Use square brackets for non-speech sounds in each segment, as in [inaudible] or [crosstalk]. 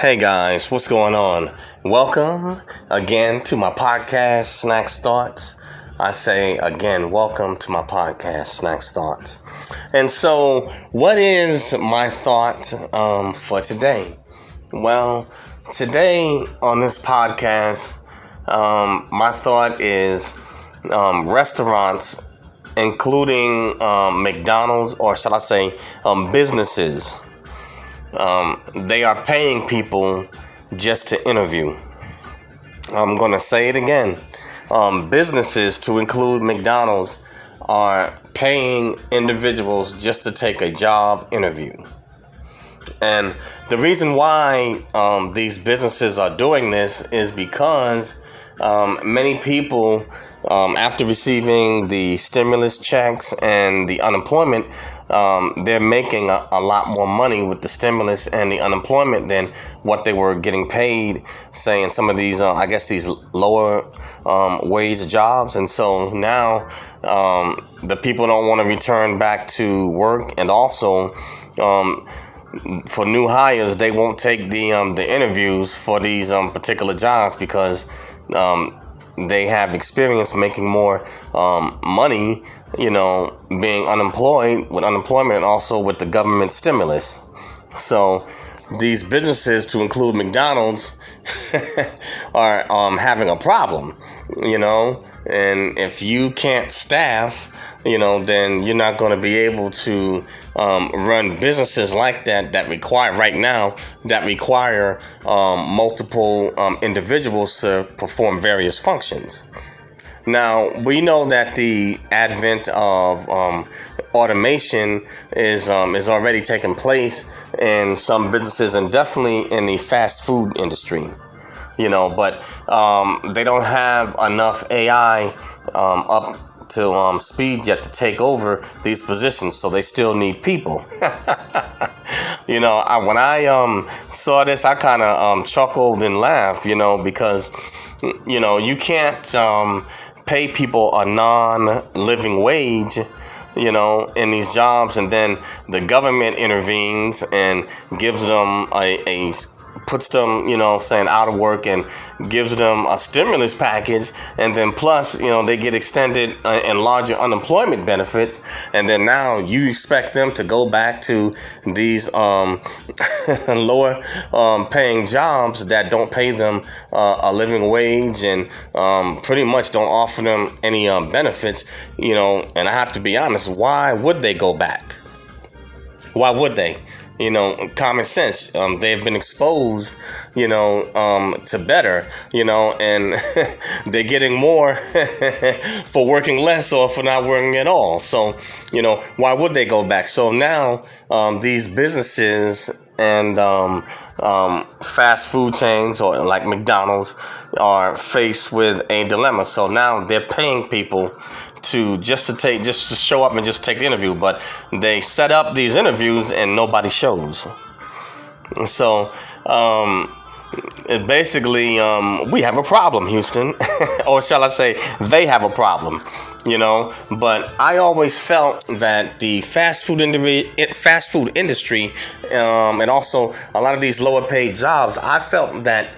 Hey guys, what's going on? Welcome again to my podcast, Snakz Thoughts. I say again, welcome to my podcast, Snakz Thoughts. And so, what is my thought um, for today? Well, today on this podcast, um, my thought is um, restaurants, including um, McDonald's, or shall I say, um, businesses um, they are paying people just to interview. I'm going to say it again. Um, businesses, to include McDonald's, are paying individuals just to take a job interview. And the reason why um, these businesses are doing this is because um, many people, um, after receiving the stimulus checks and the unemployment, um, they're making a, a, lot more money with the stimulus and the unemployment than what they were getting paid, say, in some of these, uh, I guess, these lower um, wage jobs. And so now um, the people don't want to return back to work. And also, um, for new hires, they won't take the um, the interviews for these um, particular jobs because um, they have experience making more um, money, you know, being unemployed with unemployment and also with the government stimulus. So these businesses, to include McDonald's, [laughs] are um, having a problem, you know, and if you can't staff, you know, then you're not going to be able to um, run businesses like that that require right now that require um, multiple um, individuals to perform various functions. Now we know that the advent of um, automation is um, is already taking place in some businesses and definitely in the fast food industry you know, but um, they don't have enough AI um, up to um, speed yet to take over these positions, so they still need people. [laughs] you know, I, when I um, saw this, I kind of um, chuckled and laughed, you know, because you know you can't um, pay people a non-living wage you know, in these jobs, and then the government intervenes and gives them a, a puts them, you know, saying out of work and gives them a stimulus package, and then plus, you know, they get extended uh, and larger unemployment benefits, and then now you expect them to go back to these um, [laughs] lower um, paying jobs that don't pay them uh, a living wage and um, pretty much don't offer them any um, benefits, you know. And I have to be honest, why would they go back? Why would they? You know, common sense. Um, they've been exposed, you know, um, to better, you know, and [laughs] they're getting more [laughs] for working less or for not working at all. So, you know, why would they go back? So now um, these businesses and um, um, fast food chains or like McDonald's are faced with a dilemma. So now they're paying people to just to take just to show up and just take the interview but they set up these interviews and nobody shows. So um, basically um, we have a problem houston. [laughs] Or shall i say they have a problem you know? But i always felt that the fast food industry fast food industry um, and also a lot of these lower paid jobs i felt that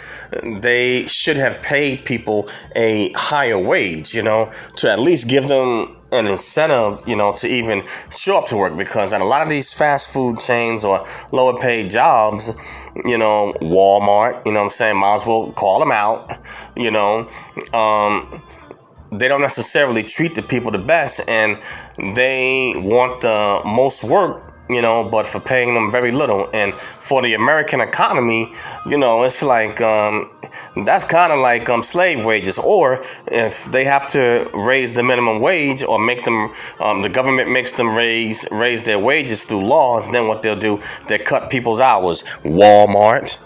they should have paid people a higher wage, you know, to at least give them an incentive, you know, to even show up to work. Because at a lot of these fast food chains or lower paid jobs, you know, Walmart, you know I'm saying, might as well call them out, you know, um, they don't necessarily treat the people the best and they want the most work you know, but for paying them very little. And for the American economy, you know, it's like um, that's kind of like um, slave wages. Or if they have to raise the minimum wage or make them, um, the government makes them raise raise their wages through laws, then what they'll do, they cut people's hours. Walmart,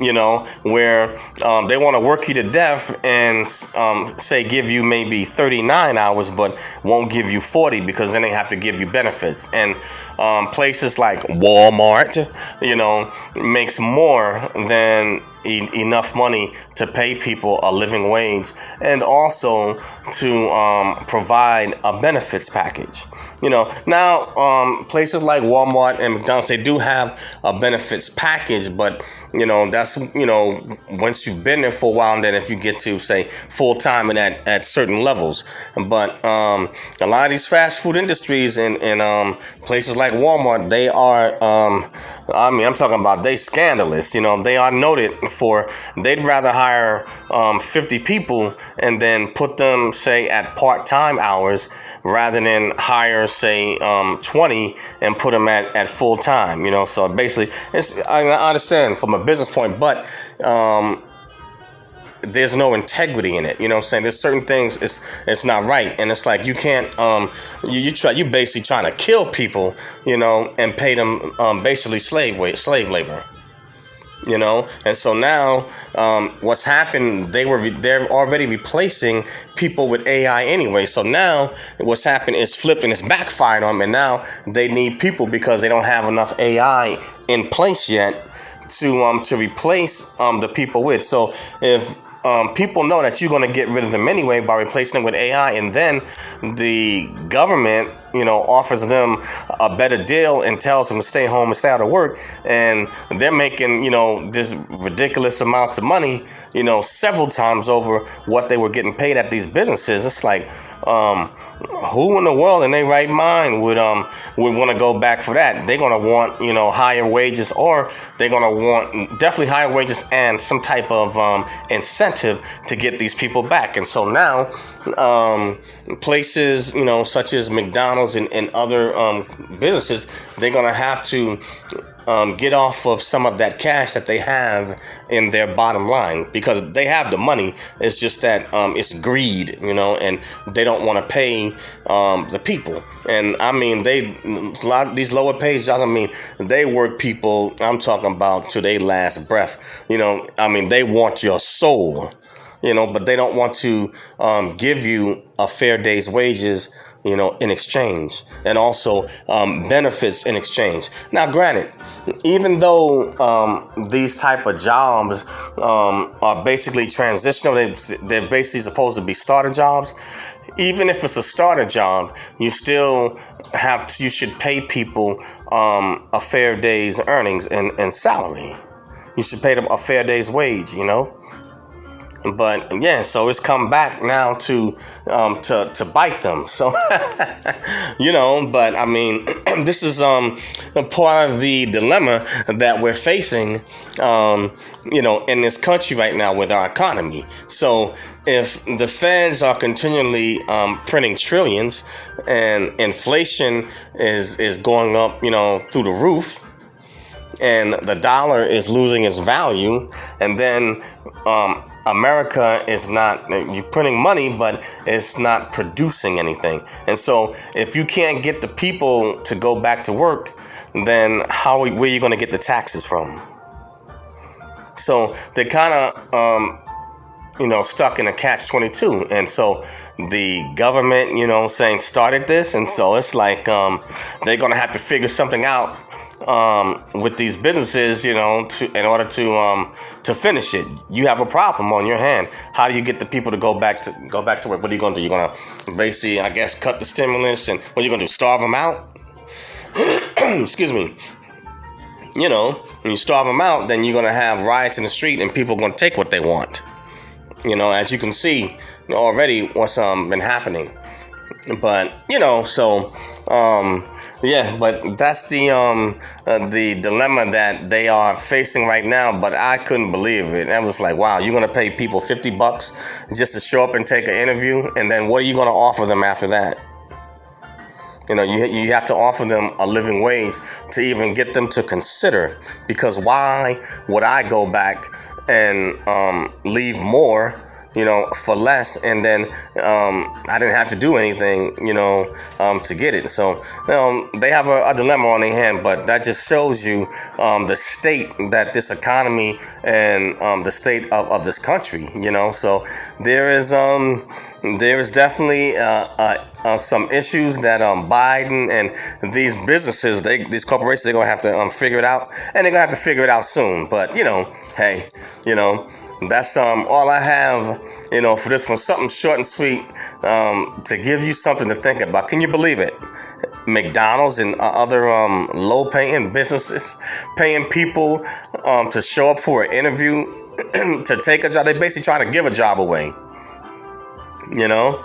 you know, where um, they want to work you to death and um, say give you maybe 39 hours, but won't give you 40 because then they have to give you benefits. And um, places like Walmart, you know, makes more than e- enough money to pay people a living wage and also to um, provide a benefits package. You know, now um, places like Walmart and McDonald's they do have a benefits package, but you know that's you know once you've been there for a while, and then if you get to say full time and at, at certain levels. But um, a lot of these fast food industries and, and um, places like Walmart, they are um, I mean I'm talking about they scandalous. You know, they are noted for they'd rather hire um, 50 people and then put them say at part-time hours rather than hire say um, 20 and put them at, at full time you know so basically it's i understand from a business point but um, there's no integrity in it. You know what I'm saying? There's certain things it's it's not right. And it's like you can't um you, you try you basically trying to kill people, you know, and pay them um basically slave wage slave labor you know? And so now um, what's happened they were they're already replacing people with ai anyway. So now what's happened is flipping it's backfired on them. And now they need people because they don't have enough ai in place yet to um to replace um the people with. So if um, people know that you're going to get rid of them anyway by replacing them with AI, and then the government, you know, offers them a better deal and tells them to stay home and stay out of work, and they're making, you know, this ridiculous amounts of money, you know, several times over what they were getting paid at these businesses. It's like, um, who in the world in their right mind would um would want to go back for that? They're gonna want you know higher wages, or they're gonna want definitely higher wages and some type of um, incentive to get these people back. And so now, um, places you know such as McDonald's and, and other um, businesses, they're gonna have to um, get off of some of that cash that they have in their bottom line because they have the money. It's just that um, it's greed, you know, and they don't want to pay um, the people. And I mean, they a lot of these lower pays jobs. I mean, they work people. I'm talking about to their last breath. You know, I mean, they want your soul, you know, but they don't want to um, give you a fair day's wages you know, in exchange, and also um, benefits in exchange. Now, granted, even though um, these type of jobs um, are basically transitional, they, they're basically supposed to be starter jobs. Even if it's a starter job, you still have to, you should pay people um, a fair day's earnings and, and salary. You should pay them a fair day's wage. You know but yeah, so it's come back now to um, to to bite them. [laughs] So you know, but I mean, [clears throat] this is um part of the dilemma that we're facing, um, you know, in this country right now with our economy. So if the feds are continually um, printing trillions and inflation is is going up, you know, through the roof and the dollar is losing its value, and then um, America is not you're printing money, but it's not producing anything. And so, if you can't get the people to go back to work, then how where are you going to get the taxes from? So they're kind of um, you know stuck in a catch twenty two, and so the government, you know, saying started this, and so it's like um, they're going to have to figure something out um, with these businesses, you know, to in order to um, to finish it. You have a problem on your hand. How do you get the people to go back to go back to work? What are you going to do? You're going to basically, I guess, cut the stimulus, and what are you going to do? Starve them out? [clears throat] Excuse me. You know, when you starve them out, then you're going to have riots in the street, and people are going to take what they want. You know, as you can see already, what's um been happening but you know so um yeah but that's the um uh, the dilemma that they are facing right now but i couldn't believe it i was like wow you're gonna pay people 50 bucks just to show up and take an interview and then what are you gonna offer them after that you know, you, you have to offer them a living wage to even get them to consider. Because why would I go back and um, leave more you know, for less, and then um, I didn't have to do anything, you know, um, to get it. So um, they have a, a, dilemma on their hand, but that just shows you um, the state that this economy and um, the state of, of this country, you know. So there is um, there is definitely uh, uh, uh, some issues that Biden and these businesses, they these corporations, they're gonna have to figure it out, and they're gonna have to figure it out soon. But you know, hey, you know that's um all I have, you know, for this one. Something short and sweet um, to give you something to think about. Can you believe it? McDonald's and other um, low-paying businesses paying people um, to show up for an interview [clears throat] to take a job. They're basically trying to give a job away. You know?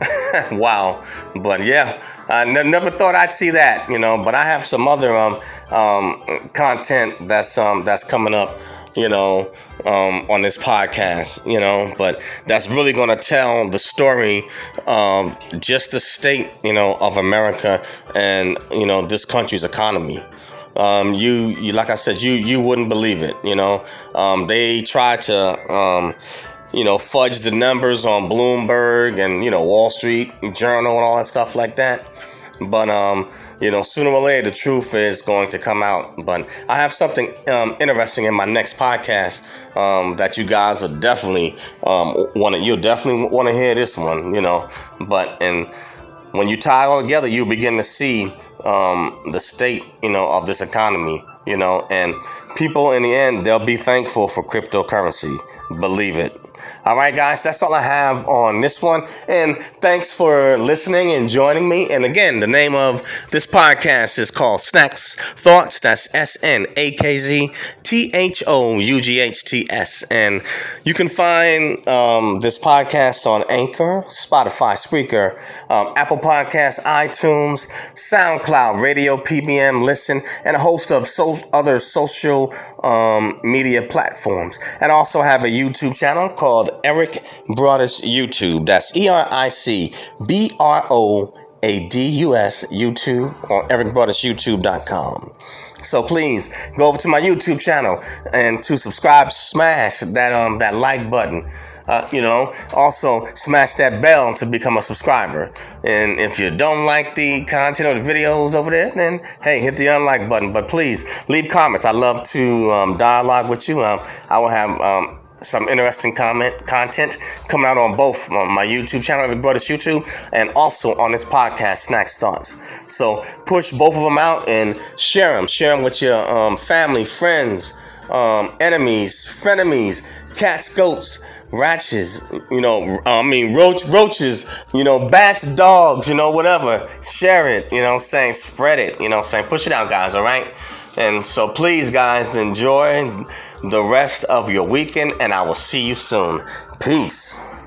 [laughs] wow. But yeah. I n- never thought I'd see that, you know, but I have some other um, um, content that's um, that's coming up you know, um, on this podcast, you know, but that's really going to tell the story of just the state, you know, of America and, you know, this country's economy. Um, you, you, like I said, you, you wouldn't believe it, you know, um, they try to, um, you know, fudge the numbers on Bloomberg and, you know, Wall Street Journal and all that stuff like that. But, um, you know, sooner or later, the truth is going to come out. But I have something um, interesting in my next podcast um, that you guys are definitely um, want to. You'll definitely want to hear this one. You know, but and when you tie it all together, you begin to see um, the state, you know, of this economy. You know, and people in the end, they'll be thankful for cryptocurrency. Believe it. All right, guys, that's all I have on this one. And thanks for listening and joining me. And again, the name of this podcast is called Snakz Thoughts. That's S N A K Z T H O U G H T S. And you can find um, this podcast on Anchor, Spotify, Spreaker, um, Apple Podcasts, iTunes, SoundCloud, Radio PBM, Listen, and a host of so- other social um, media platforms. And also have a YouTube channel called Eric Broadus YouTube. That's E R I C B R O A D U S YouTube on ericbroadusyoutube.com. So please go over to my YouTube channel and to subscribe, smash that um that like button. Uh, you know, also smash that bell to become a subscriber. And if you don't like the content or the videos over there, then hey, hit the unlike button. But please leave comments. I love to um, dialogue with you. Um, I will have um, some interesting comment content coming out on both on my YouTube channel, Eric Broadus YouTube, and also on this podcast, Snack Thoughts. So push both of them out and share them. Share them with your um, family, friends, um, enemies, frenemies, cats, goats, ratchets. You know, I mean roach, roaches. You know, bats, dogs. You know, whatever. Share it. You know, I'm saying spread it. You know, I'm saying push it out, guys. All right. And so please, guys, enjoy the rest of your weekend, and I will see you soon. Peace.